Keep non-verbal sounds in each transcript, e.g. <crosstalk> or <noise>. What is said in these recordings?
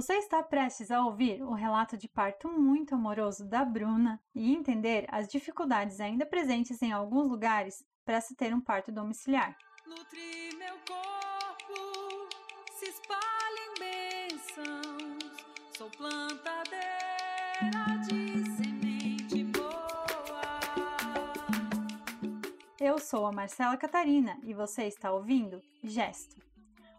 Você está prestes a ouvir o relato de parto muito amoroso da Bruna e entender as dificuldades ainda presentes em alguns lugares para se ter um parto domiciliar. Nutri meu corpo, se espalha em bênçãos, sou plantadeira de semente boa. Eu sou a Marcela Catarina e você está ouvindo Gesto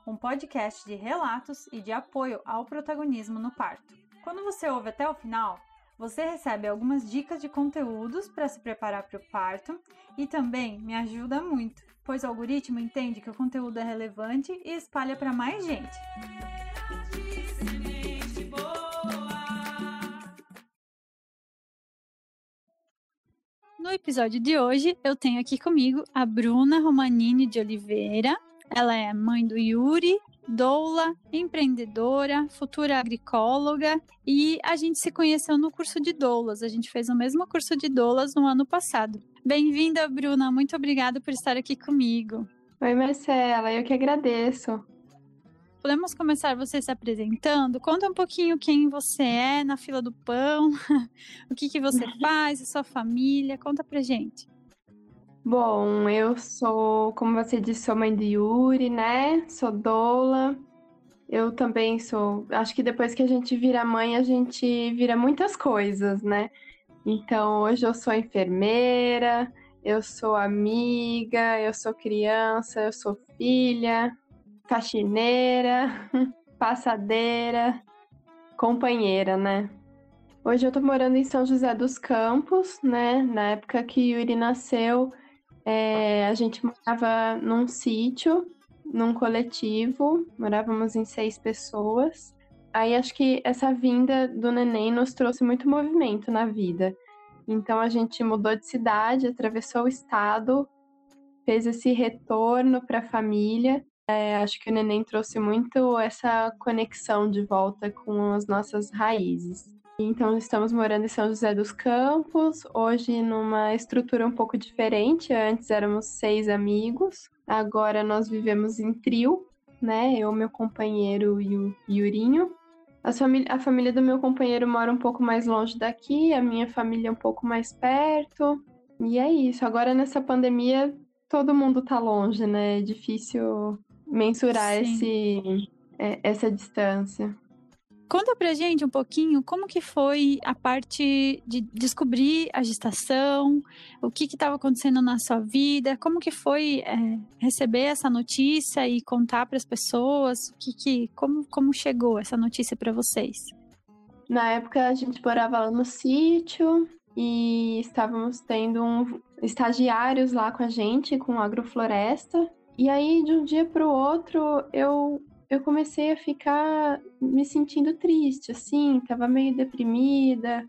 um podcast de relatos e de apoio ao protagonismo no parto. Quando você ouve até o final, você recebe algumas dicas de conteúdos para se preparar para o parto e também me ajuda muito, pois o algoritmo entende que o conteúdo é relevante e espalha para mais gente. No episódio de hoje, eu tenho aqui comigo a Bruna Romanini de Oliveira, ela é mãe do Yuri, doula, empreendedora, futura agricóloga e a gente se conheceu no curso de doulas. A gente fez o mesmo curso de doulas no ano passado. Bem-vinda, Bruna. Muito obrigada por estar aqui comigo. Oi, Marcela. Eu que agradeço. Podemos começar você se apresentando? Conta um pouquinho quem você é na fila do pão, <laughs> o que, que você faz, a sua família. Conta pra gente. Bom, eu sou, como você disse, sou mãe de Yuri, né? Sou doula. Eu também sou. Acho que depois que a gente vira mãe, a gente vira muitas coisas, né? Então, hoje eu sou enfermeira, eu sou amiga, eu sou criança, eu sou filha, faxineira, <laughs> passadeira, companheira, né? Hoje eu tô morando em São José dos Campos, né? Na época que Yuri nasceu, é, a gente morava num sítio, num coletivo, morávamos em seis pessoas. Aí acho que essa vinda do neném nos trouxe muito movimento na vida. Então a gente mudou de cidade, atravessou o estado, fez esse retorno para a família. É, acho que o neném trouxe muito essa conexão de volta com as nossas raízes. Então, estamos morando em São José dos Campos, hoje numa estrutura um pouco diferente. Antes éramos seis amigos, agora nós vivemos em trio, né? Eu, meu companheiro e o Yurinho. A família, a família do meu companheiro mora um pouco mais longe daqui, a minha família um pouco mais perto. E é isso. Agora, nessa pandemia, todo mundo tá longe, né? É difícil mensurar esse, é, essa distância. Conta pra gente um pouquinho como que foi a parte de descobrir a gestação, o que estava acontecendo na sua vida, como que foi é, receber essa notícia e contar para as pessoas, o que, que como, como chegou essa notícia para vocês? Na época a gente morava lá no sítio e estávamos tendo um, estagiários lá com a gente, com agrofloresta. E aí, de um dia para o outro, eu eu comecei a ficar me sentindo triste, assim, tava meio deprimida,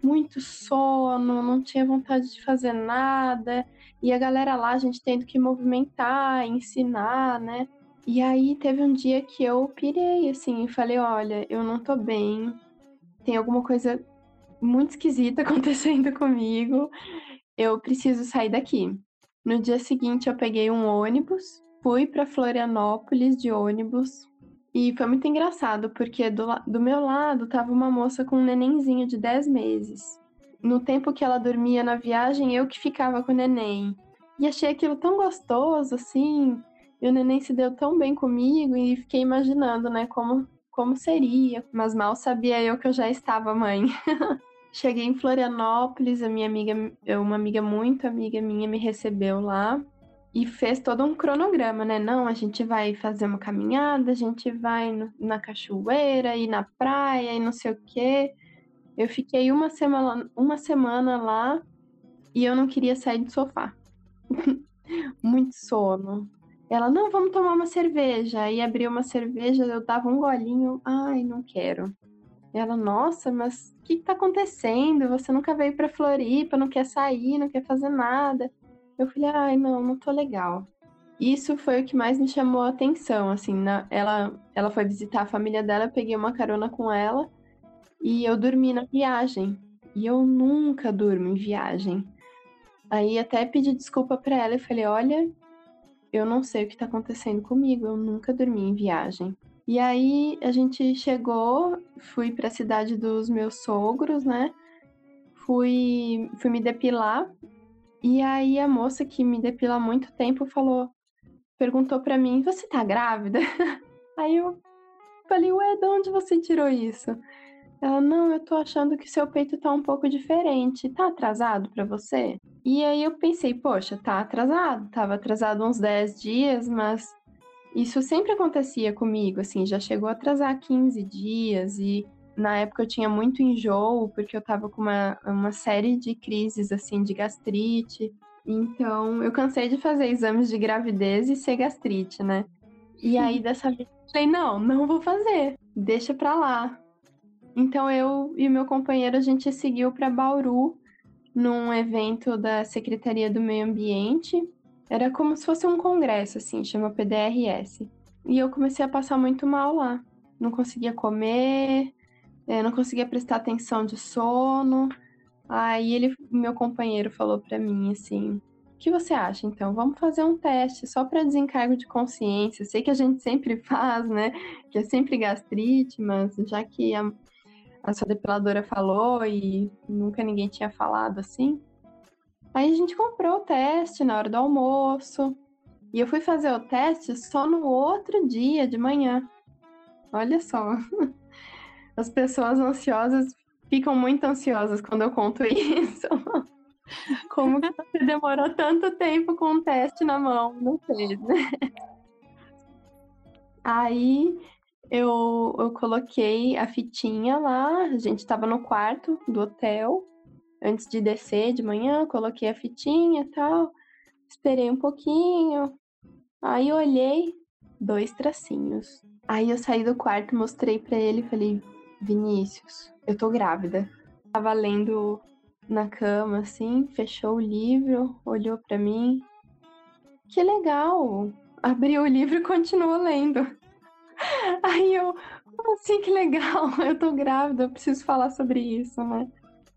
muito sono, não tinha vontade de fazer nada, e a galera lá, a gente tendo que movimentar, ensinar, né? E aí teve um dia que eu pirei, assim, e falei: olha, eu não tô bem, tem alguma coisa muito esquisita <laughs> acontecendo comigo, eu preciso sair daqui. No dia seguinte, eu peguei um ônibus fui para Florianópolis de ônibus e foi muito engraçado, porque do, do meu lado tava uma moça com um nenenzinho de 10 meses. No tempo que ela dormia na viagem, eu que ficava com o neném. E achei aquilo tão gostoso, assim. E o neném se deu tão bem comigo e fiquei imaginando, né, como, como seria. Mas mal sabia eu que eu já estava mãe. <laughs> Cheguei em Florianópolis, a minha amiga, uma amiga muito amiga minha, me recebeu lá e fez todo um cronograma, né? Não, a gente vai fazer uma caminhada, a gente vai no, na cachoeira e na praia e não sei o quê. Eu fiquei uma semana, uma semana lá e eu não queria sair do sofá. <laughs> Muito sono. Ela, não, vamos tomar uma cerveja. Aí abriu uma cerveja, eu dava um golinho, ai, não quero. Ela, nossa, mas o que, que tá acontecendo? Você nunca veio pra Floripa, não quer sair, não quer fazer nada. Eu falei, ai, não, não tô legal. Isso foi o que mais me chamou a atenção, assim, na, ela, ela foi visitar a família dela, peguei uma carona com ela e eu dormi na viagem. E eu nunca durmo em viagem. Aí até pedi desculpa para ela e falei, olha, eu não sei o que tá acontecendo comigo, eu nunca dormi em viagem. E aí a gente chegou, fui para a cidade dos meus sogros, né? Fui, fui me depilar. E aí a moça que me depila há muito tempo falou, perguntou para mim: "Você tá grávida?" <laughs> Aí eu falei: "Ué, de onde você tirou isso?" Ela: "Não, eu tô achando que seu peito tá um pouco diferente. Tá atrasado para você?" E aí eu pensei: "Poxa, tá atrasado. Tava atrasado uns 10 dias, mas isso sempre acontecia comigo, assim, já chegou a atrasar 15 dias e na época eu tinha muito enjoo, porque eu tava com uma, uma série de crises, assim, de gastrite. Então, eu cansei de fazer exames de gravidez e ser gastrite, né? E aí, dessa vez, eu falei, não, não vou fazer, deixa pra lá. Então, eu e o meu companheiro, a gente seguiu para Bauru, num evento da Secretaria do Meio Ambiente, era como se fosse um congresso, assim, chama PDRS. E eu comecei a passar muito mal lá. Não conseguia comer, eh, não conseguia prestar atenção de sono. Aí ele, meu companheiro, falou para mim assim: "O que você acha? Então, vamos fazer um teste só para desencargo de consciência. Sei que a gente sempre <laughs> faz, né? Que é sempre gastrite, mas já que a, a sua depiladora falou e nunca ninguém tinha falado assim, Aí a gente comprou o teste na hora do almoço. E eu fui fazer o teste só no outro dia de manhã. Olha só. <laughs> As pessoas ansiosas ficam muito ansiosas quando eu conto <laughs> isso. Como que você demorou tanto tempo com o teste na mão? Não sei, né? Aí eu, eu coloquei a fitinha lá, a gente estava no quarto do hotel, antes de descer de manhã, coloquei a fitinha e tal, esperei um pouquinho, aí olhei, dois tracinhos. Aí eu saí do quarto, mostrei para ele e falei, Vinícius, eu tô grávida. Tava lendo na cama, assim, fechou o livro, olhou para mim. Que legal! Abriu o livro e continuou lendo. <laughs> Aí eu, assim que legal? <laughs> Eu tô grávida, eu preciso falar sobre isso, né?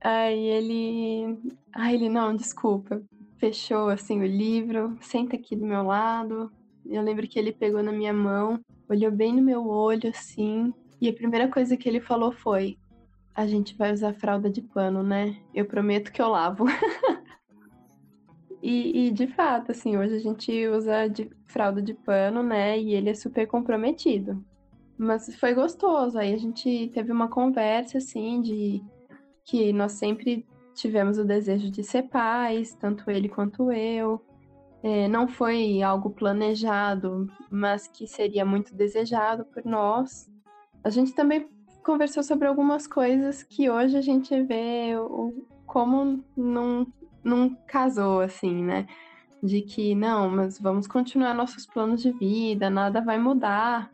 Aí ele. Aí ele, não, desculpa. Fechou assim o livro, senta aqui do meu lado. Eu lembro que ele pegou na minha mão, olhou bem no meu olho assim. E a primeira coisa que ele falou foi: A gente vai usar fralda de pano, né? Eu prometo que eu lavo. <laughs> e, e, de fato, assim, hoje a gente usa de fralda de pano, né? E ele é super comprometido. Mas foi gostoso. Aí a gente teve uma conversa, assim, de que nós sempre tivemos o desejo de ser pais, tanto ele quanto eu. É, não foi algo planejado, mas que seria muito desejado por nós. A gente também conversou sobre algumas coisas que hoje a gente vê o, como não, não casou, assim, né? De que não, mas vamos continuar nossos planos de vida, nada vai mudar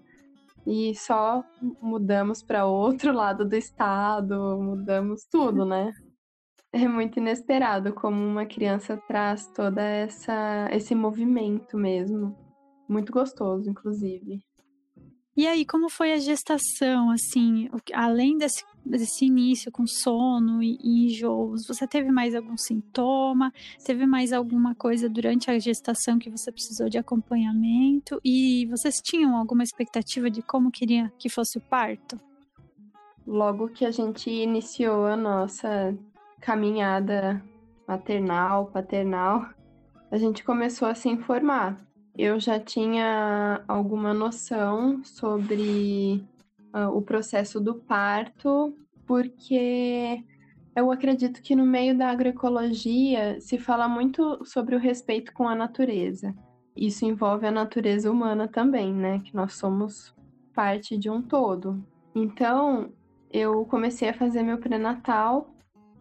e só mudamos para outro <laughs> lado do estado, mudamos tudo, né? É muito inesperado como uma criança traz toda essa esse movimento mesmo. Muito gostoso, inclusive. E aí, como foi a gestação, assim, além desse, desse início com sono e, e enjoos, você teve mais algum sintoma? Teve mais alguma coisa durante a gestação que você precisou de acompanhamento? E vocês tinham alguma expectativa de como queria que fosse o parto? Logo que a gente iniciou a nossa caminhada maternal, paternal, a gente começou a se informar eu já tinha alguma noção sobre uh, o processo do parto, porque eu acredito que no meio da agroecologia se fala muito sobre o respeito com a natureza. Isso envolve a natureza humana também, né? Que nós somos parte de um todo. Então, eu comecei a fazer meu pré-natal.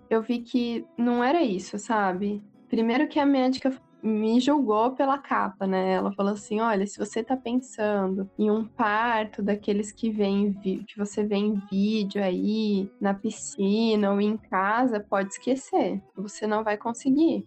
Eu vi que não era isso, sabe? Primeiro que a médica me julgou pela capa, né? Ela falou assim: olha, se você tá pensando em um parto daqueles que vem que você vê em vídeo aí, na piscina ou em casa, pode esquecer. Você não vai conseguir.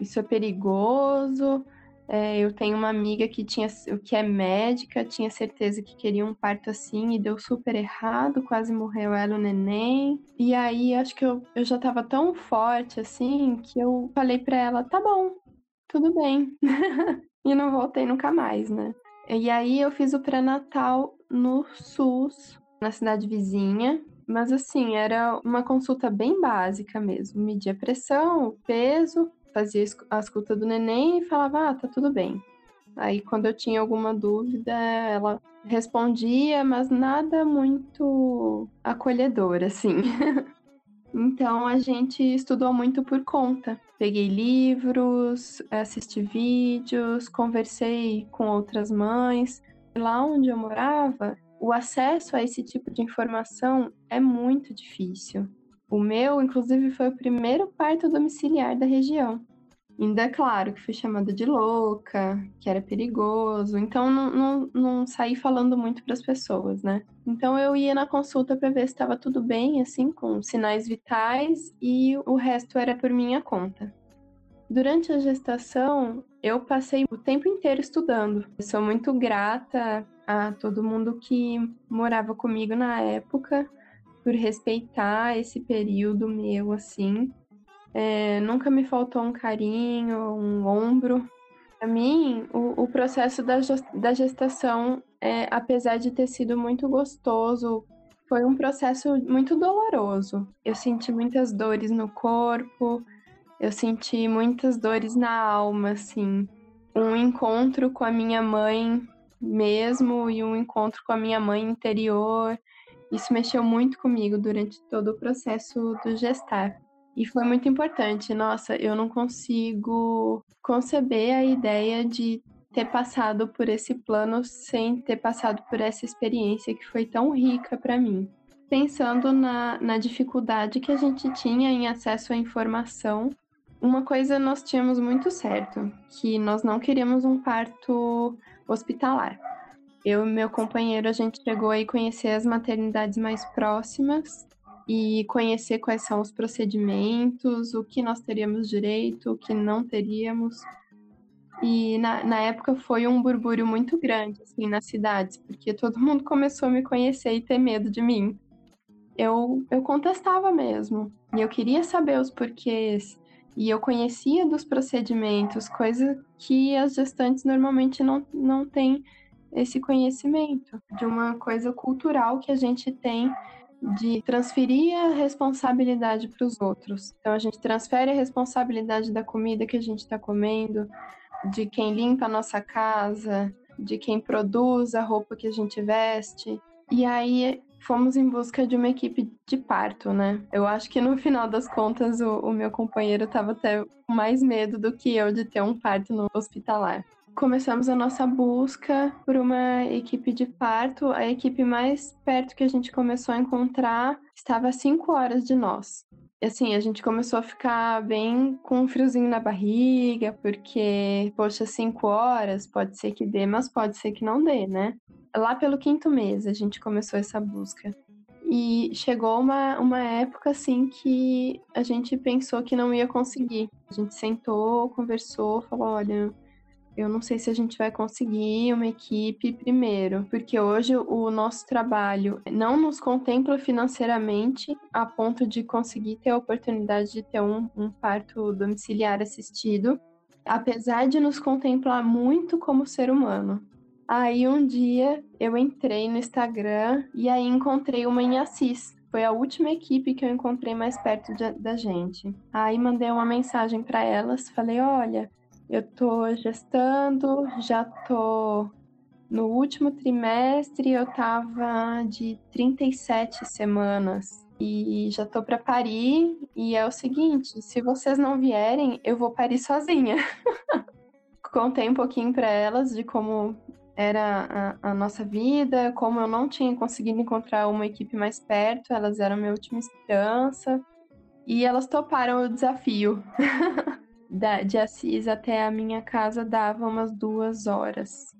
Isso é perigoso. É, eu tenho uma amiga que tinha que é médica, tinha certeza que queria um parto assim e deu super errado, quase morreu ela o neném. E aí acho que eu, eu já tava tão forte assim que eu falei para ela, tá bom, tudo bem. <laughs> e não voltei nunca mais, né? E aí eu fiz o pré-natal no SUS, na cidade vizinha, mas assim, era uma consulta bem básica mesmo. Media a pressão, peso, fazia a escuta do neném e falava: ah, tá tudo bem. Aí, quando eu tinha alguma dúvida, ela respondia, mas nada muito acolhedor, assim. <laughs> então, a gente estudou muito por conta. Peguei livros, assisti vídeos, conversei com outras mães. Lá onde eu morava, o acesso a esse tipo de informação é muito difícil. O meu, inclusive, foi o primeiro parto domiciliar da região. Ainda é claro que fui chamada de louca, que era perigoso, então não, não, não saí falando muito para as pessoas, né? Então eu ia na consulta para ver se estava tudo bem, assim, com sinais vitais, e o resto era por minha conta. Durante a gestação, eu passei o tempo inteiro estudando. Eu sou muito grata a todo mundo que morava comigo na época por respeitar esse período meu, assim. É, nunca me faltou um carinho, um ombro. Para mim, o, o, processo da, da gestação, é, apesar de ter sido muito gostoso, foi um processo muito doloroso. Eu senti muitas dores no corpo, eu senti muitas dores na alma, assim. Um encontro com a minha mãe mesmo e um encontro com a minha mãe interior. Isso mexeu muito comigo durante todo o processo do gestar. E foi muito importante. Nossa, eu não consigo conceber a ideia de ter passado por esse plano sem ter passado por essa experiência que foi tão rica para mim. Pensando na, na dificuldade que a gente tinha em acesso à informação, uma coisa nós tínhamos muito certo, que nós não queríamos um parto hospitalar. Eu e meu companheiro, a gente chegou a conhecer as maternidades mais próximas e conhecer quais são os procedimentos, o que nós teríamos direito, o que não teríamos. E na, na época foi um burbúrio muito grande, assim, nas cidades, porque todo <laughs> mundo começou a me conhecer e ter medo de mim. Eu, eu contestava mesmo, e eu queria saber os porquês, e eu conhecia dos procedimentos, coisa que as gestantes normalmente não, não têm esse conhecimento, de uma coisa cultural que a gente tem de transferir a responsabilidade para os outros. Então a gente transfere a responsabilidade da comida que a gente está comendo, de quem limpa a nossa casa, de quem produz a roupa que a gente veste. E aí fomos em busca de uma equipe de parto, né? Eu acho que no final das contas o, o meu companheiro estava até com mais medo do que eu de ter um parto no hospitalar começamos a nossa busca por uma equipe de parto. A equipe mais perto que a gente começou a encontrar estava a 5 horas de nós. E assim, a gente começou a ficar bem com um friozinho na barriga, porque, poxa, 5 horas pode ser que dê, mas pode ser que não dê, né? Lá pelo quinto mês a gente começou essa busca. E chegou uma, uma época assim que a gente pensou que não ia conseguir. A gente sentou, conversou, falou: olha, eu não sei se a gente vai conseguir uma equipe primeiro, porque hoje o nosso trabalho não nos contempla financeiramente a ponto de conseguir ter a oportunidade de ter um, um parto domiciliar assistido, apesar de nos contemplar muito como ser humano. Aí um dia eu entrei no Instagram e aí encontrei uma em Assis. Foi a última equipe que eu encontrei mais perto de, da gente. Aí mandei uma mensagem para elas, falei: "Olha, eu tô gestando, já tô no último trimestre, eu tava de 37 semanas e já tô para parir. E é o seguinte: se vocês não vierem, eu vou parir sozinha. <laughs> Contei um pouquinho para elas de como era a, a, nossa vida, como eu não tinha conseguido encontrar uma equipe mais perto, elas eram minha última esperança. E elas toparam o desafio. <laughs> da, de Assis até a minha casa dava umas duas horas.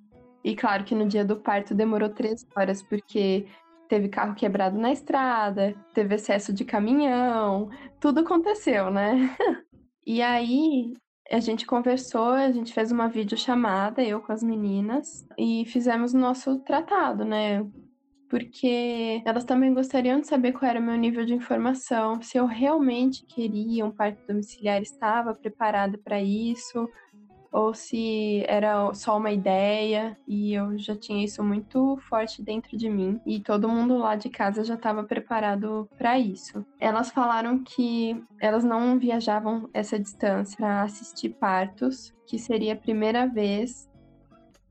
E claro que no dia do parto demorou três horas, porque teve carro quebrado na estrada, teve excesso de caminhão, tudo aconteceu, né? <laughs> e aí a gente conversou, a gente fez uma videochamada, eu com as meninas, e fizemos o nosso tratado, né? Porque elas também gostariam de saber qual era o meu nível de informação, se eu realmente queria um parto domiciliar, estava preparada para isso, ou se era só uma ideia e eu já tinha isso muito forte dentro de mim e todo mundo lá de casa já estava preparado para isso. Elas falaram que elas não viajavam essa distância para assistir partos, que seria a primeira vez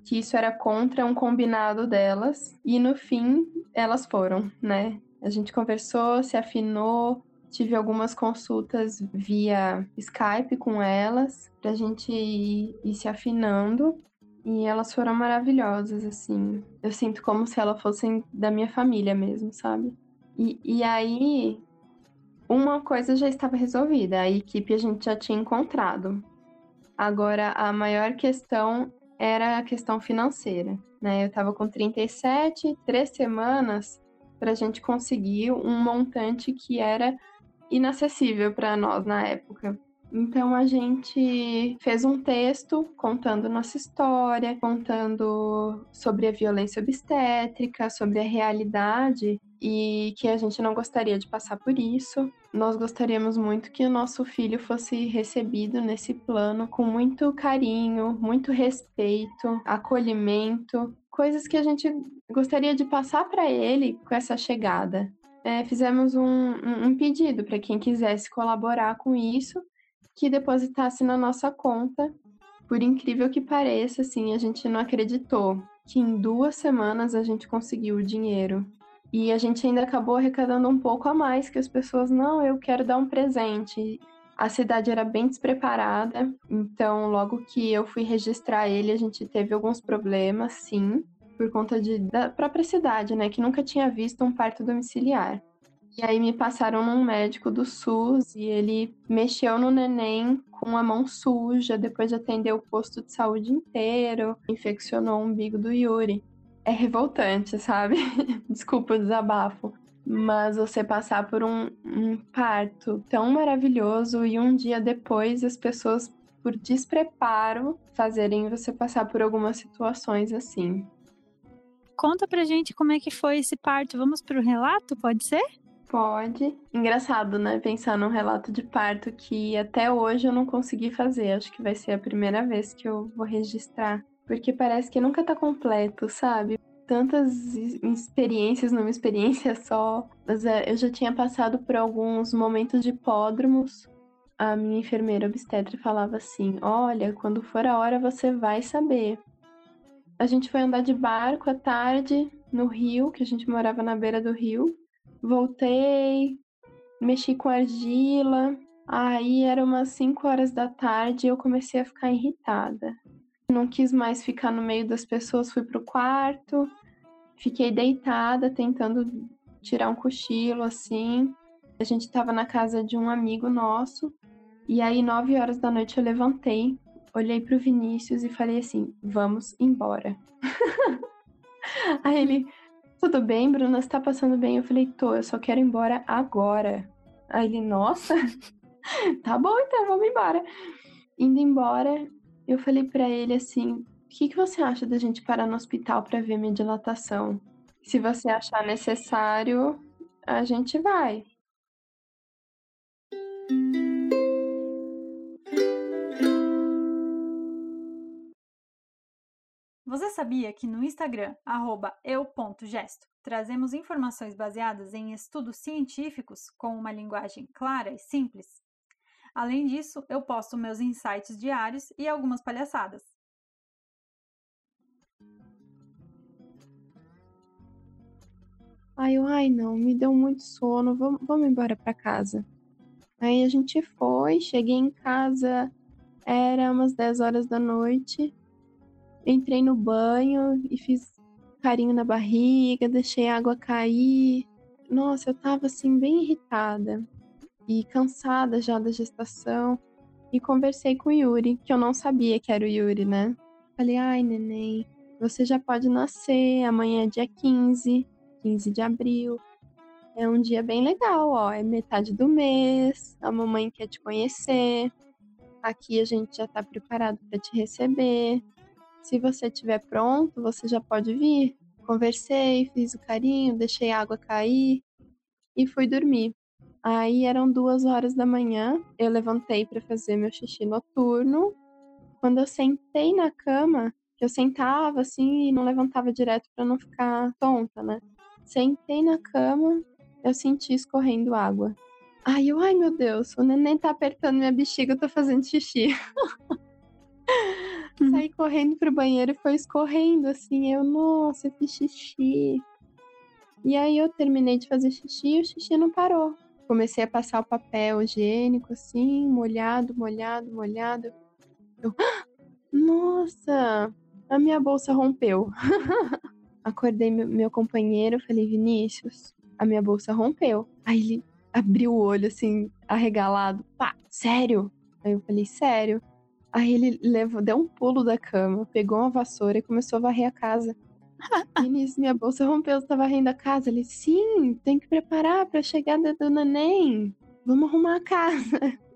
que isso era contra um combinado delas e no fim elas foram, né? A gente conversou, se afinou, tive algumas consultas via Skype com elas, pra gente ir, ir, se afinando. E elas foram maravilhosas, assim. Eu sinto como se elas fossem da minha família mesmo, sabe? E, e aí, uma coisa já estava resolvida, a equipe a gente já tinha encontrado. Agora, a maior questão era a questão financeira, né? Eu estava com 37, três semanas para a gente conseguir um montante que era inacessível para nós na época. Então a gente fez um texto contando nossa história, contando sobre a violência obstétrica, sobre a realidade e que a gente não gostaria de passar por isso. Nós gostaríamos muito que o nosso filho fosse recebido nesse plano com muito carinho, muito respeito, acolhimento, coisas que a gente gostaria de passar para ele com essa chegada é, fizemos um, um, um pedido para quem quisesse colaborar com isso, que depositasse na nossa conta. Por incrível que pareça, assim, a gente não acreditou que em duas semanas a gente conseguiu o dinheiro. E a gente ainda acabou arrecadando um pouco a mais, que as pessoas, não, eu quero dar um presente. A cidade era bem despreparada, então logo que eu fui registrar ele, a gente teve alguns problemas, sim por conta de, da própria cidade, né? Que nunca tinha visto um parto domiciliar. E aí me passaram num médico do SUS e ele mexeu no neném com a mão suja, depois de atender o posto de saúde inteiro, infeccionou o umbigo do Yuri. É revoltante, sabe? <laughs> Desculpa o desabafo. Mas você passar por um, um parto tão maravilhoso e um dia depois as pessoas, por despreparo, fazerem você passar por algumas situações assim. Conta pra gente como é que foi esse parto. Vamos pro relato, pode ser? Pode. Engraçado, né? Pensar num relato de parto que até hoje eu não consegui fazer. Acho que vai ser a primeira vez que eu vou registrar. Porque parece que nunca tá completo, sabe? Tantas experiências numa <laughs> experiência só. Mas é, eu já tinha passado por alguns momentos de hipódromos. A minha enfermeira obstetra falava assim: Olha, quando for a hora você vai saber. A gente foi andar de barco à tarde no rio, que a gente morava na beira do rio. Voltei, mexi com argila. Aí era umas 5 horas da tarde e eu comecei a ficar irritada. Não quis mais ficar no meio das pessoas, fui pro quarto, fiquei deitada tentando tirar um cochilo assim. A gente estava na casa de um amigo nosso. E aí, 9 horas da noite, eu levantei olhei pro Vinícius e falei assim: vamos embora. <laughs> Aí ele, tudo bem, Bruna? Você tá passando bem? Eu falei, tô, eu só quero ir embora agora. Aí ele, nossa, <laughs> tá bom então, vamos embora. Indo embora, eu falei para ele assim: o que, que você acha da gente parar no hospital para ver minha dilatação? Se você achar necessário, a gente vai. Você sabia que no Instagram, eu.gesto, trazemos informações baseadas em estudos científicos com uma linguagem clara e simples? Além disso, eu posto meus insights diários e algumas palhaçadas. Ai, ai, não, me deu muito sono, vamos, vamos embora para casa. Aí a gente foi, cheguei em casa, era umas 10 horas da noite entrei no banho e fiz carinho na barriga, deixei a água cair. Nossa, eu tava assim bem irritada e cansada já da gestação. E conversei com o Yuri, que eu não sabia que era o Yuri, né? Falei: "Ai, neném, você já pode nascer, amanhã é dia 15, 15 de abril. É um dia bem legal, ó, é metade do mês, a mamãe quer te conhecer. Aqui a gente já tá preparado para te receber. Se você estiver pronto, você já pode vir. Conversei, fiz o carinho, deixei a água cair e fui dormir. Aí eram duas horas da manhã, eu levantei para fazer meu xixi noturno quando eu sentei na cama, que eu sentava assim e não levantava direto para não ficar tonta, né? Sentei na cama, eu senti escorrendo água. Ai, eu, ai meu Deus, o neném tá apertando minha bexiga, eu tô fazendo xixi. <laughs> Uhum. Saí correndo pro banheiro e foi escorrendo, assim. Eu, nossa, eu fiz xixi. E aí eu terminei de fazer xixi e o xixi não parou. Comecei a passar o papel higiênico, assim, molhado, molhado, molhado. Eu, nossa, a minha bolsa rompeu. <laughs> Acordei meu, meu companheiro, falei, Vinícius, a minha bolsa rompeu. Aí ele abriu o olho, assim, arregalado. Pá, sério? Aí eu falei, sério. Aí ele levou, deu um pulo da cama, pegou uma vassoura e começou a varrer a casa. Vinícius, minha bolsa rompeu, você tá varrendo a casa. Ele, sim, tem que preparar pra chegada do neném. Vamos arrumar a casa. <laughs>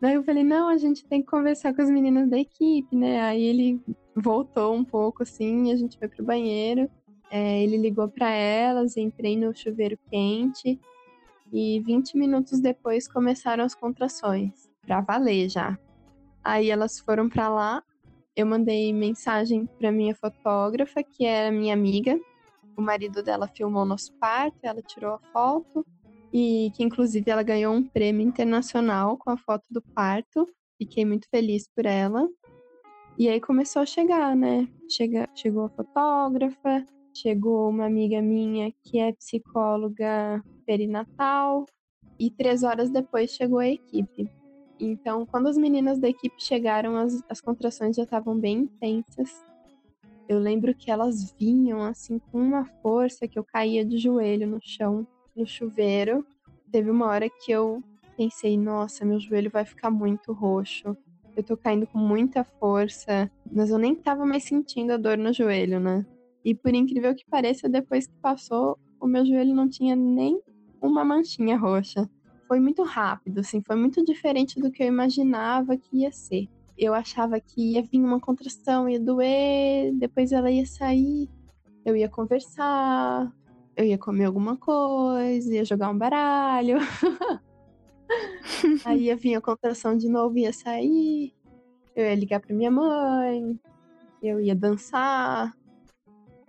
Daí eu falei, não, a gente tem que conversar com as meninas da equipe, né? Aí ele voltou um pouco assim, a gente foi pro banheiro. É, ele ligou para elas, entrei no chuveiro quente e 20 minutos depois começaram as contrações, pra valer já. Aí elas foram para lá. Eu mandei mensagem para minha fotógrafa, que é minha amiga. O marido dela filmou nosso parto, ela tirou a foto e que inclusive ela ganhou um prêmio internacional com a foto do parto. Fiquei muito feliz por ela. E aí começou a chegar, né? Chega, chegou a fotógrafa, chegou uma amiga minha que é psicóloga perinatal, e três horas depois chegou a equipe. Então, quando as meninas da equipe chegaram, as, as contrações já estavam bem intensas. Eu lembro que elas vinham assim com uma força que eu caía de joelho no chão, no chuveiro. Teve uma hora que eu pensei, nossa, meu joelho vai ficar muito roxo. Eu tô caindo com muita força, mas eu nem tava mais sentindo a dor no joelho, né? E por incrível que pareça, depois que passou, o meu joelho não tinha nem uma manchinha roxa foi muito rápido, assim, foi muito diferente do que eu imaginava que ia ser. Eu achava que ia vir uma contração, ia doer, depois ela ia sair, eu ia conversar, eu ia comer alguma coisa, ia jogar um baralho. <laughs> Aí ia vir a contração de novo, ia sair, eu ia ligar para minha mãe, eu ia dançar.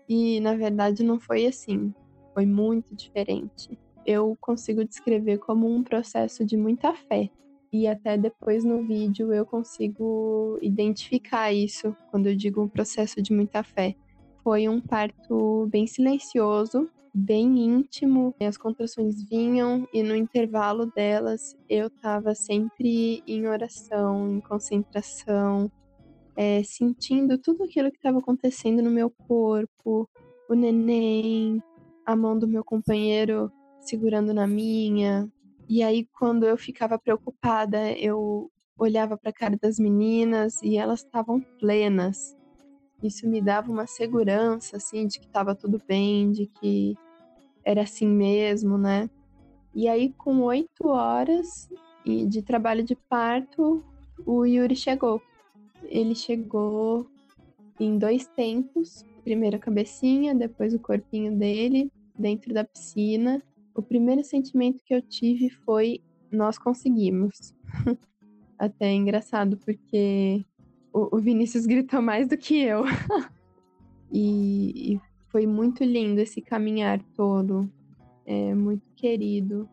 E na verdade não foi assim. Foi muito diferente eu consigo descrever como um processo de muita fé. E até depois no vídeo eu consigo identificar isso quando eu digo um processo de muita fé. Foi um parto bem silencioso, bem íntimo. As contrações vinham e no intervalo delas eu estava sempre em oração, em concentração, é, sentindo tudo aquilo que estava acontecendo no meu corpo, o neném, a mão do meu companheiro segurando na minha. E aí, quando eu ficava preocupada, eu olhava para a cara das meninas e elas estavam plenas. Isso me dava uma segurança, assim, de que estava tudo bem, de que era assim mesmo, né? E aí, com oito horas de trabalho de parto, o Yuri chegou. Ele chegou em dois tempos. Primeiro a cabecinha, depois o corpinho dele dentro da piscina o primeiro sentimento que eu tive foi: nós conseguimos. <laughs> Até é engraçado, porque o, o Vinícius gritou mais do que eu. <laughs> e, e, foi muito lindo esse caminhar todo. É muito querido.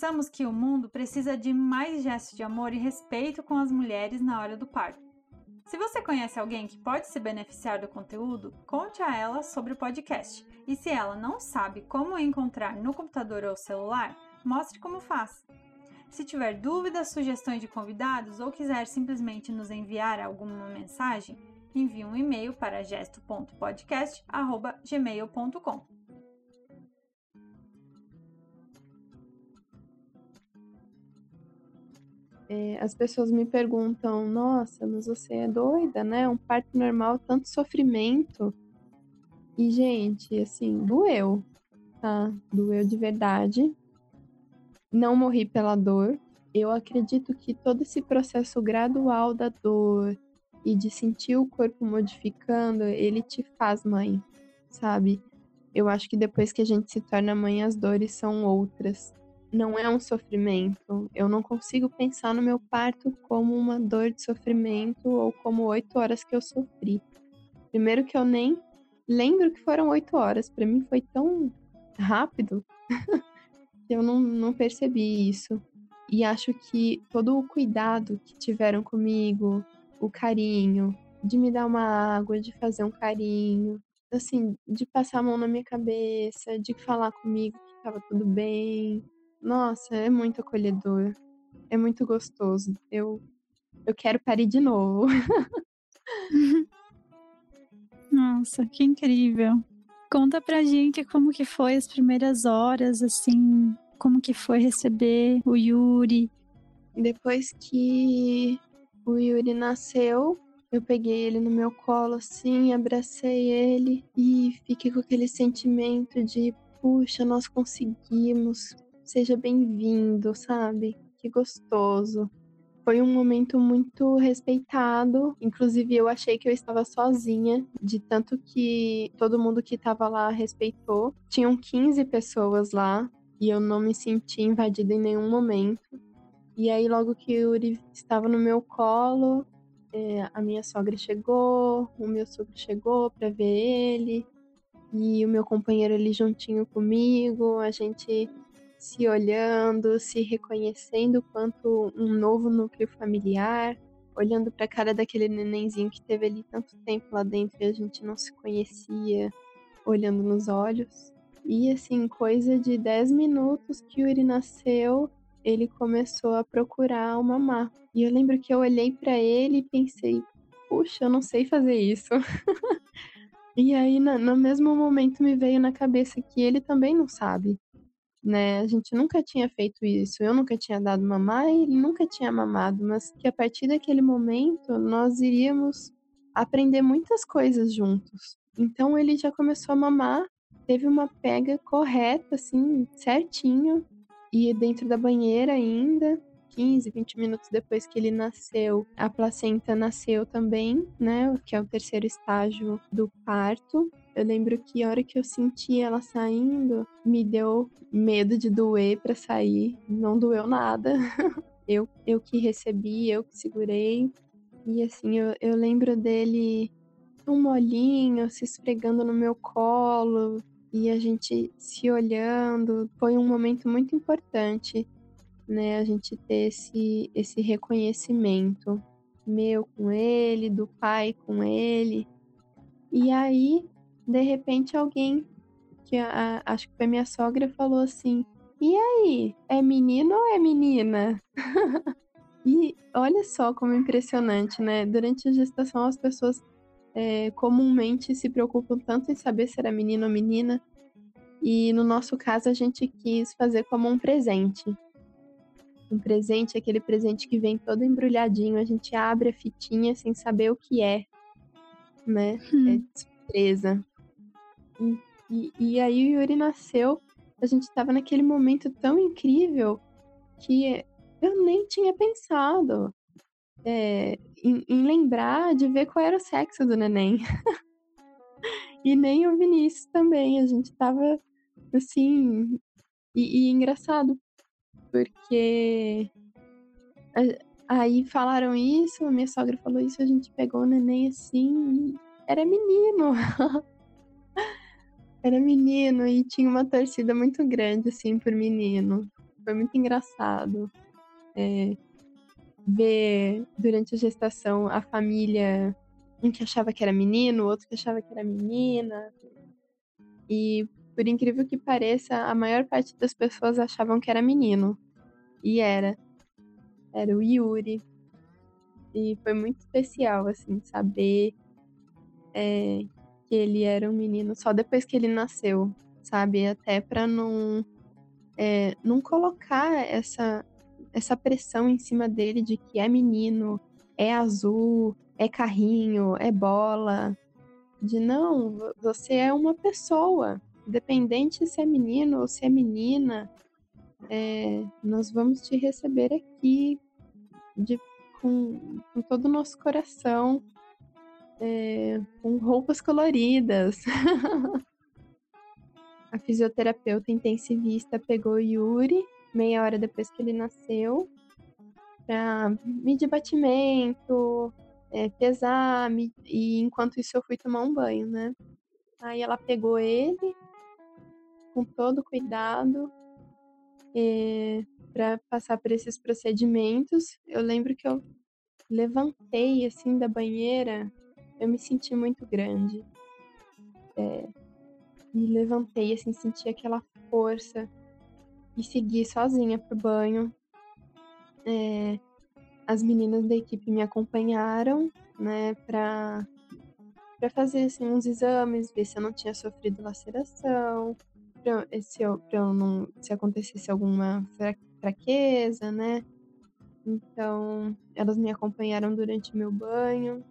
Pensamos que o mundo precisa de mais gestos de amor e respeito com as mulheres na hora do parto. Se você conhece alguém que pode se beneficiar do conteúdo, conte a ela sobre o podcast. E se ela não sabe como encontrar no computador ou celular, mostre como faz. Se tiver dúvidas, sugestões de convidados ou quiser simplesmente nos enviar alguma mensagem, envie um e-mail para gesto.podcast@gmail.com. é, as pessoas me perguntam: nossa, mas você é doida, né? Um parto normal, tanto sofrimento. E, gente, assim, doeu, tá? Doeu de verdade. Não morri pela dor. Eu acredito que todo esse processo gradual da dor e de sentir o corpo modificando, ele te faz mãe, sabe? Eu acho que depois que a gente se torna mãe, as dores são outras não é um sofrimento. Eu não consigo pensar no meu parto como uma dor de sofrimento ou como oito horas que eu sofri. Primeiro que eu nem lembro que foram oito horas. Para mim foi tão rápido <laughs> que eu não, não percebi isso. E acho que todo o cuidado que tiveram comigo, o carinho, de me dar uma água, de fazer um carinho, assim, de passar a mão na minha cabeça, de falar comigo que estava tudo bem, nossa, é muito acolhedor. É muito gostoso. Eu, eu quero parir de novo. <laughs> Nossa, que incrível. Conta pra gente como que foi as primeiras horas, assim, como que foi receber o Yuri. Depois que o Yuri nasceu, eu peguei ele no meu colo assim, abracei ele e fiquei com aquele sentimento de, puxa, nós conseguimos, seja bem-vindo, sabe? Que gostoso. Foi um momento muito respeitado. Inclusive, eu achei que eu estava sozinha, de tanto que todo mundo que estava lá respeitou. Tinham 15 pessoas lá e eu não me senti invadida em nenhum momento. E aí, logo que o Yuri estava no meu colo, é, a minha sogra chegou, o meu sogro chegou para ver ele, e o meu companheiro ali juntinho comigo. A gente se olhando, se reconhecendo quanto um novo núcleo familiar, olhando para a cara daquele nenenzinho que teve ali tanto tempo lá dentro e a gente não se conhecia, olhando nos olhos. E assim, coisa de 10 minutos que o Yuri nasceu, ele começou a procurar o mamá. E eu lembro que eu olhei para ele e pensei, puxa, eu não sei fazer isso. <laughs> e aí, no mesmo momento, me veio na cabeça que ele também não sabe né? A gente nunca tinha feito isso. Eu nunca tinha dado mamar e ele nunca tinha mamado, mas que a partir daquele momento nós iríamos aprender muitas coisas juntos. Então ele já começou a mamar, teve uma pega correta, assim, certinho, e dentro da banheira ainda. 15, 20 minutos depois que ele nasceu, a placenta nasceu também, né? Que é o terceiro estágio do parto. Eu lembro que a hora que eu senti ela saindo, me deu medo de doer para sair. Não doeu nada. <laughs> eu, eu que recebi, eu que segurei. E assim, eu, eu lembro dele um molinho, se esfregando no meu colo e a gente se olhando. Foi um momento muito importante, né? A gente ter esse, esse reconhecimento meu com ele, do pai com ele. E aí de repente alguém, que a, acho que foi minha sogra, falou assim: E aí, é menino ou é menina? <laughs> e olha só como é impressionante, né? Durante a gestação, as pessoas é, comumente se preocupam tanto em saber se era menino ou menina. E no nosso caso, a gente quis fazer como um presente. Um presente, aquele presente que vem todo embrulhadinho, a gente abre a fitinha sem saber o que é, né? Hum. É surpresa. E, e aí o Yuri nasceu, a gente estava naquele momento tão incrível que eu nem tinha pensado é, em, em, lembrar de ver qual era o sexo do neném. <laughs> e nem o Vinícius também. A gente tava assim. E, e engraçado, porque aí falaram isso, a minha sogra falou isso, a gente pegou o neném assim e era menino. <laughs> Era menino e tinha uma torcida muito grande, assim, por menino. Foi muito engraçado é, ver durante a gestação a família, um que achava que era menino, outro que achava que era menina. E, por incrível que pareça, a maior parte das pessoas achavam que era menino. E era. Era o Yuri. E foi muito especial, assim, saber é, ele era um menino só depois que ele nasceu, sabe? Até para não é, não colocar essa essa pressão em cima dele de que é menino, é azul, é carrinho, é bola. De não, você é uma pessoa, independente se é menino ou se é menina, é, nós vamos te receber aqui de, com, com todo o nosso coração, é, com roupas coloridas. <laughs> a fisioterapeuta intensivista pegou Yuri meia hora depois que ele nasceu para medir batimento, é, pesar, me... e enquanto isso eu fui tomar um banho, né? Aí ela pegou ele com todo cuidado é, para passar por esses procedimentos. Eu lembro que eu levantei assim da banheira, eu me senti muito grande. É, me levantei assim, senti aquela força e segui sozinha pro banho. É, as meninas da equipe me acompanharam, né, pra, pra fazer assim, uns exames, ver se eu não tinha sofrido laceração, pra, se, eu, pra eu não, se acontecesse alguma fraqueza, né? Então, elas me acompanharam durante meu banho.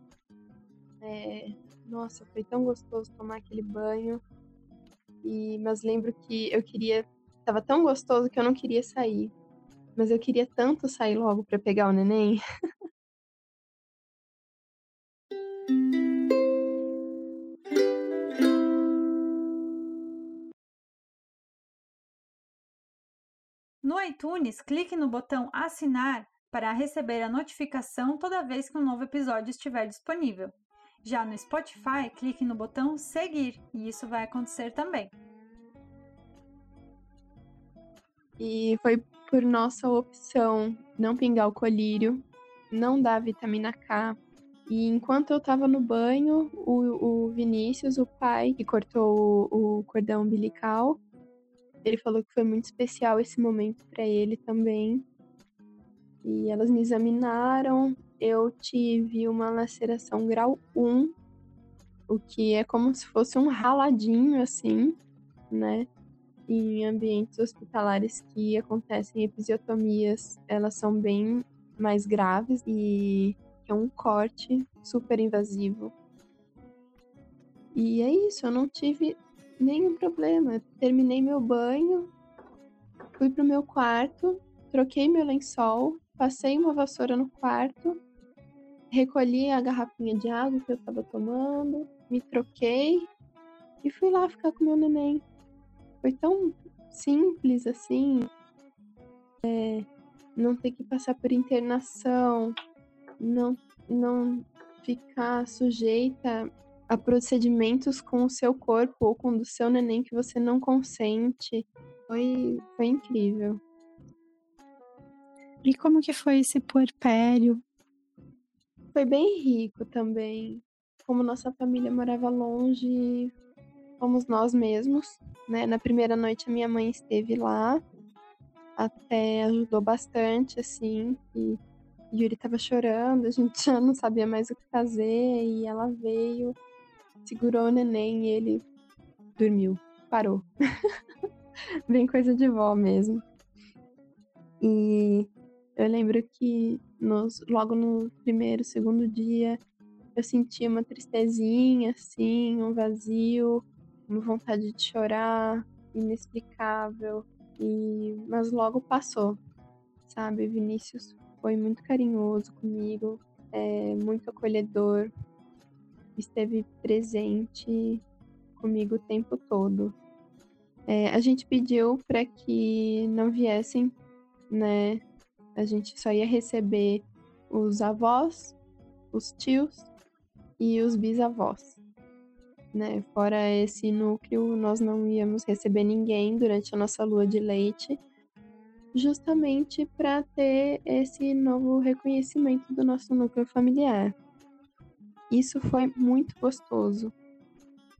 É, nossa, foi tão gostoso tomar aquele banho. E, mas lembro que eu queria. Tava tão gostoso que eu não queria sair. Mas eu queria tanto sair logo para pegar o neném. <laughs> No iTunes, clique no botão Assinar para receber a notificação toda vez que um novo episódio estiver disponível. Já no Spotify, clique no botão Seguir e isso vai acontecer também. E foi por nossa opção não pingar o colírio, não dar vitamina K. E enquanto eu tava no banho, o, o Vinícius, o pai que cortou o, o cordão umbilical, ele falou que foi muito especial esse momento para ele também. E elas me examinaram, eu tive uma laceração grau 1, o que é como se fosse um raladinho assim, né? Em ambientes hospitalares que acontecem episiotomias, elas são bem mais graves e é um corte super invasivo. E é isso, eu não tive nenhum problema. Terminei meu banho, fui pro meu quarto, troquei meu lençol, passei uma vassoura no quarto recolhi a garrafinha de água que eu tava tomando, me troquei e fui lá ficar com meu neném. Foi tão simples assim, é, não ter que passar por internação, não, não ficar sujeita a procedimentos com o seu corpo ou com o do seu neném que você não consente. Foi, foi incrível. E como que foi esse puerpério? Foi bem rico também. Como nossa família morava longe, fomos nós mesmos, né? Na primeira noite a minha mãe esteve lá, até ajudou bastante, assim, e Yuri tava chorando, a gente <laughs> já não sabia mais o que fazer, e ela veio, segurou o neném e ele dormiu, parou. <laughs> Bem coisa de vó mesmo. E eu lembro que nos, logo no primeiro, segundo dia, eu sentia uma tristezinha, assim, um vazio, uma vontade de chorar, inexplicável. E mas logo passou, sabe? Vinícius foi muito carinhoso comigo, é, muito acolhedor, esteve presente comigo o tempo todo. É, a gente pediu para que não viessem, né, a gente só ia receber os avós, os tios e os bisavós. Né? Fora esse núcleo, nós não íamos receber ninguém durante a nossa lua de leite, justamente para ter esse novo reconhecimento do nosso núcleo familiar. Isso foi muito gostoso.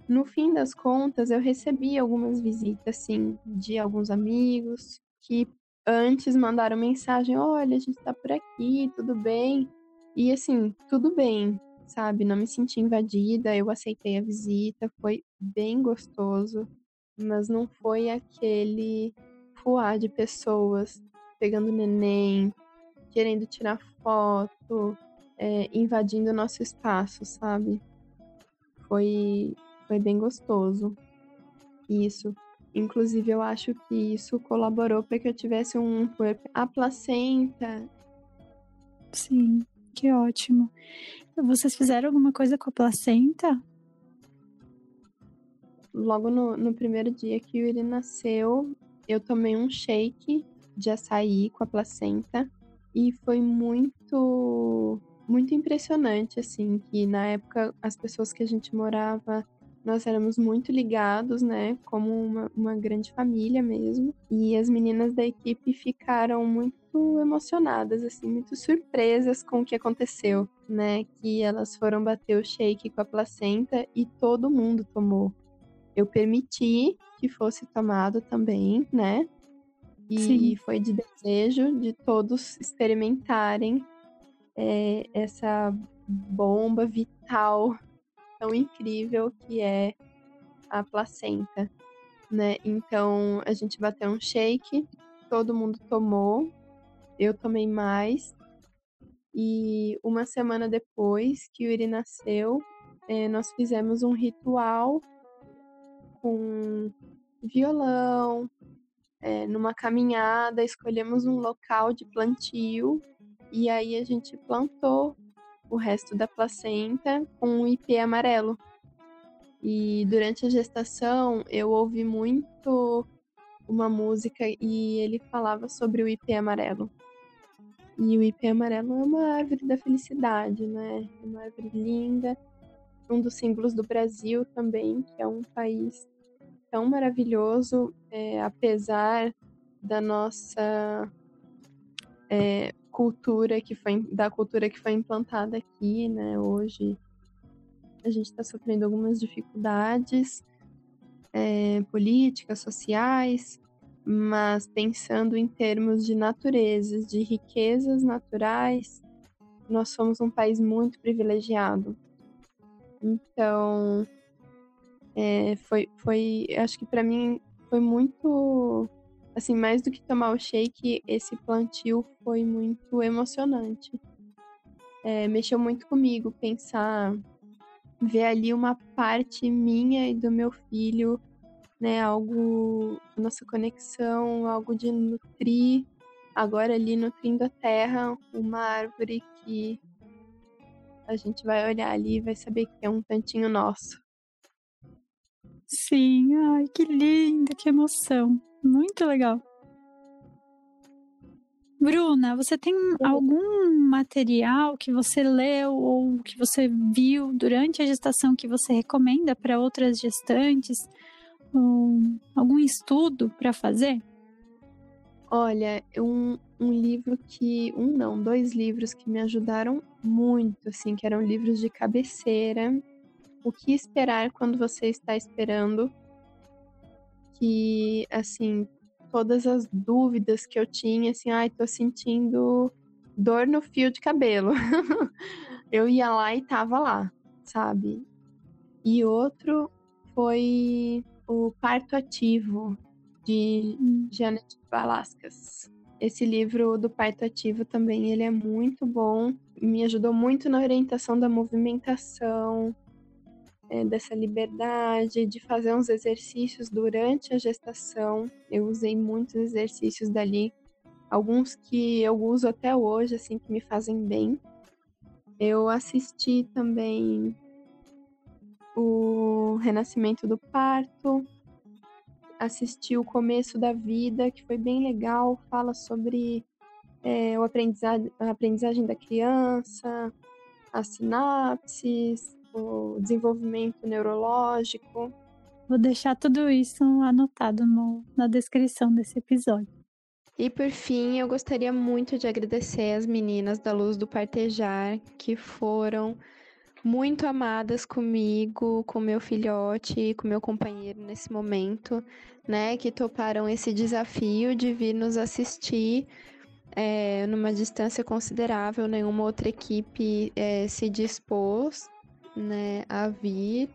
No fim das contas, eu recebi algumas visitas, assim, de alguns amigos que antes mandaram mensagem: olha, a gente tá por aqui, tudo bem? E assim, tudo bem, sabe? Não me senti invadida, eu aceitei a visita, foi bem gostoso, mas não foi aquele fuar de pessoas pegando neném, querendo tirar foto, é, invadindo o nosso espaço, sabe? Foi, foi bem gostoso. Isso. Inclusive, eu acho que isso colaborou para que eu tivesse um corpo. A placenta. Sim, que ótimo. Vocês fizeram alguma coisa com a placenta? Logo no, no primeiro dia que Yuri nasceu, eu tomei um shake de açaí com a placenta e foi muito muito impressionante assim que na época as pessoas que a gente morava nós éramos muito ligados, né, como uma, uma grande família mesmo. E as meninas da equipe ficaram muito emocionadas, assim, muito surpresas com o que aconteceu, né, que elas foram bater o shake com a placenta e todo mundo tomou. Eu permiti que fosse tomado também, né? E Sim. foi de desejo de todos experimentarem é, essa bomba vital tão incrível que é a placenta, né? Então a gente bateu um shake, todo mundo tomou, eu tomei mais. E uma semana depois que o Iri nasceu, é, nós fizemos um ritual com violão, é, numa caminhada, escolhemos um local de plantio e aí a gente plantou o resto da placenta com um IP amarelo. E durante a gestação eu ouvi muito uma música e ele falava sobre o IP amarelo. E o IP amarelo é uma árvore da felicidade, né? É uma árvore linda, um dos símbolos do Brasil também, que é um país tão maravilhoso, é, apesar da nossa é, cultura que foi da cultura que foi implantada aqui, né? Hoje a gente está sofrendo algumas dificuldades é, políticas, sociais, mas pensando em termos de naturezas, de riquezas naturais, nós somos um país muito privilegiado. Então, é, foi, foi, acho que para mim foi muito assim, mais do que tomar o shake, esse plantio foi muito emocionante. É, mexeu muito comigo pensar, ver ali uma parte minha e do meu filho, né? Algo, nossa conexão, algo de nutrir, agora ali nutrindo a terra, uma árvore que a gente vai olhar ali e vai saber que é um tantinho nosso. Sim, ai, que linda, que emoção. Muito legal. Bruna, você tem algum material que você leu ou que você viu durante a gestação que você recomenda para outras gestantes? Um, algum estudo para fazer? Olha, um, um livro que. Um não, dois livros que me ajudaram muito, assim, que eram livros de cabeceira. O que esperar quando você está esperando? Que, assim, todas as dúvidas que eu tinha, assim, ai, tô sentindo dor no fio de cabelo. <laughs> eu ia lá e tava lá, sabe? E outro foi o Parto Ativo, de hum. Janet Balascas. Esse livro do parto ativo também, ele é muito bom, me ajudou muito na orientação da movimentação, é, dessa liberdade, de fazer uns exercícios durante a gestação. Eu usei muitos exercícios dali, alguns que eu uso até hoje, assim, que me fazem bem. Eu assisti também o Renascimento do Parto, assisti o Começo da Vida, que foi bem legal, fala sobre é, o aprendizagem, a aprendizagem da criança, as sinapses, o desenvolvimento neurológico. Vou deixar tudo isso anotado no, na descrição desse episódio. E por fim, eu gostaria muito de agradecer as meninas da Luz do Partejar que foram muito amadas comigo, com meu filhote, com meu companheiro nesse momento, né? Que toparam esse desafio de vir nos assistir é, numa distância considerável. Nenhuma outra equipe é, se dispôs né, a vir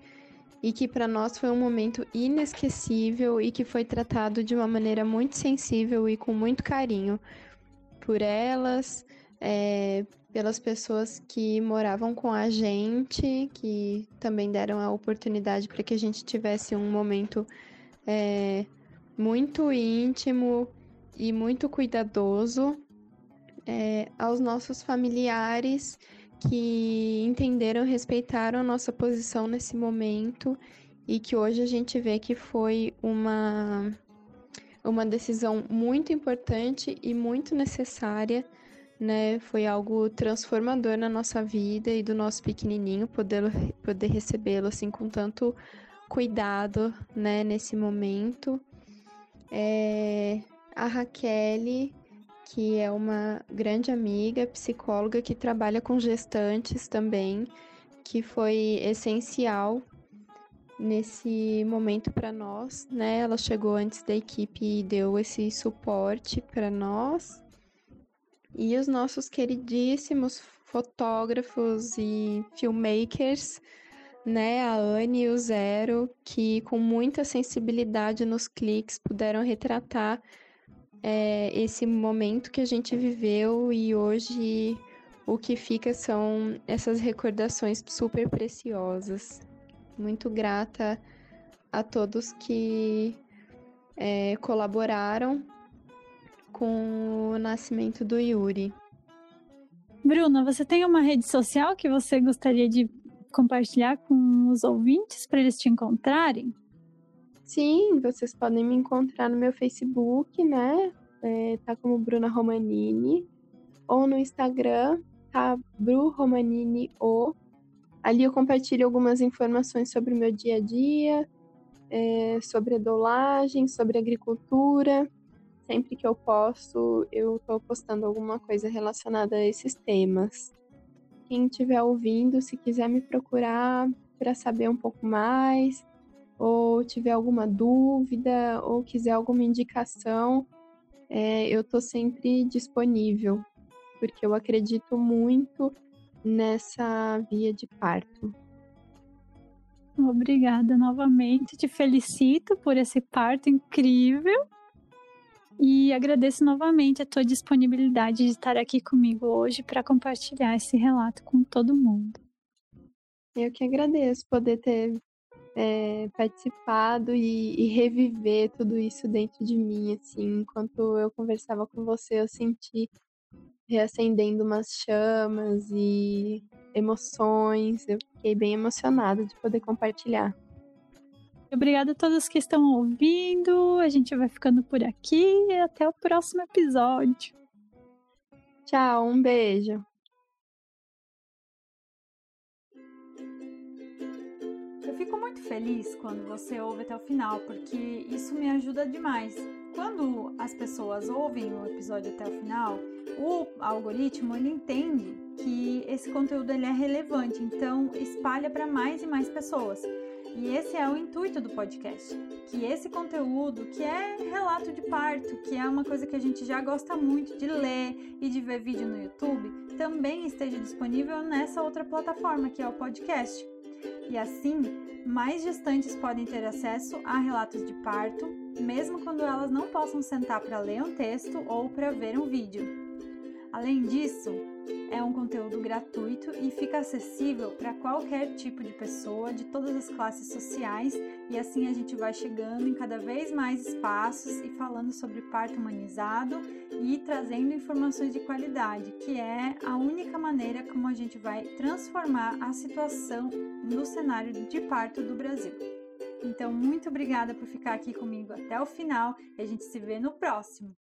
e que para nós foi um momento inesquecível e que foi tratado de uma maneira muito sensível e com muito carinho. por elas, é, pelas pessoas que moravam com a gente, que também deram a oportunidade para que a gente tivesse um momento é, muito íntimo e muito cuidadoso, é, aos nossos familiares que entenderam, respeitaram a nossa posição nesse momento e que hoje a gente vê que foi uma, uma decisão muito importante e muito necessária, né? Foi algo transformador na nossa vida e do nosso pequenininho poder, poder recebê-lo assim com tanto cuidado, né? Nesse momento. É, a Raquel que é uma grande amiga, psicóloga que trabalha com gestantes também, que foi essencial nesse momento para nós, né? Ela chegou antes da equipe e deu esse suporte para nós. E os nossos queridíssimos fotógrafos e filmmakers, né, a Anne e o Zero, que com muita sensibilidade nos cliques puderam retratar é, esse momento que a gente viveu e hoje o que fica são essas recordações super preciosas. Muito grata a todos que é, colaboraram com o nascimento do Yuri. Bruna, você tem uma rede social que você gostaria de compartilhar com os ouvintes para eles te encontrarem? Sim, vocês podem me encontrar no meu Facebook, né? É, tá como Bruna Romanini. Ou no Instagram, tá Bru Romanini O. Ali eu compartilho algumas informações sobre o meu dia a dia, é, sobre a dolagem, sobre agricultura. Sempre que eu posso, eu tô postando alguma coisa relacionada a esses temas. Quem estiver ouvindo, se quiser me procurar para saber um pouco mais, ou tiver alguma dúvida, ou quiser alguma indicação, é, eu estou sempre disponível, porque eu acredito muito nessa via de parto. Obrigada novamente, te felicito por esse parto incrível e agradeço novamente a tua disponibilidade de estar aqui comigo hoje para compartilhar esse relato com todo mundo. Eu que agradeço poder ter é, participado e, e, reviver tudo isso dentro de mim, assim, enquanto eu conversava com você, eu senti reacendendo umas chamas e emoções, eu fiquei bem emocionada de poder compartilhar. Obrigada a todos que estão ouvindo. A gente vai ficando por aqui e até o próximo episódio. Tchau, um beijo. Eu fico muito feliz quando você ouve até o final, porque isso me ajuda demais. Quando as pessoas ouvem o episódio até o final, o algoritmo ele entende que esse conteúdo ele é relevante, então espalha para mais e mais pessoas. E esse é o intuito do podcast, que esse conteúdo, que é relato de parto, que é uma coisa que a gente já gosta muito de ler e de ver vídeo no YouTube, também esteja disponível nessa outra plataforma, que é o podcast. E assim, mais gestantes podem ter acesso a relatos de parto, mesmo quando elas não possam sentar para ler um texto ou para ver um vídeo. Além disso, é um conteúdo gratuito e fica acessível para qualquer tipo de pessoa de todas as classes sociais, e assim a gente vai chegando em cada vez mais espaços e falando sobre parto humanizado e trazendo informações de qualidade, que é a única maneira como a gente vai transformar a situação no cenário de parto do Brasil. Então, muito obrigada por ficar aqui comigo até o final e a gente se vê no próximo.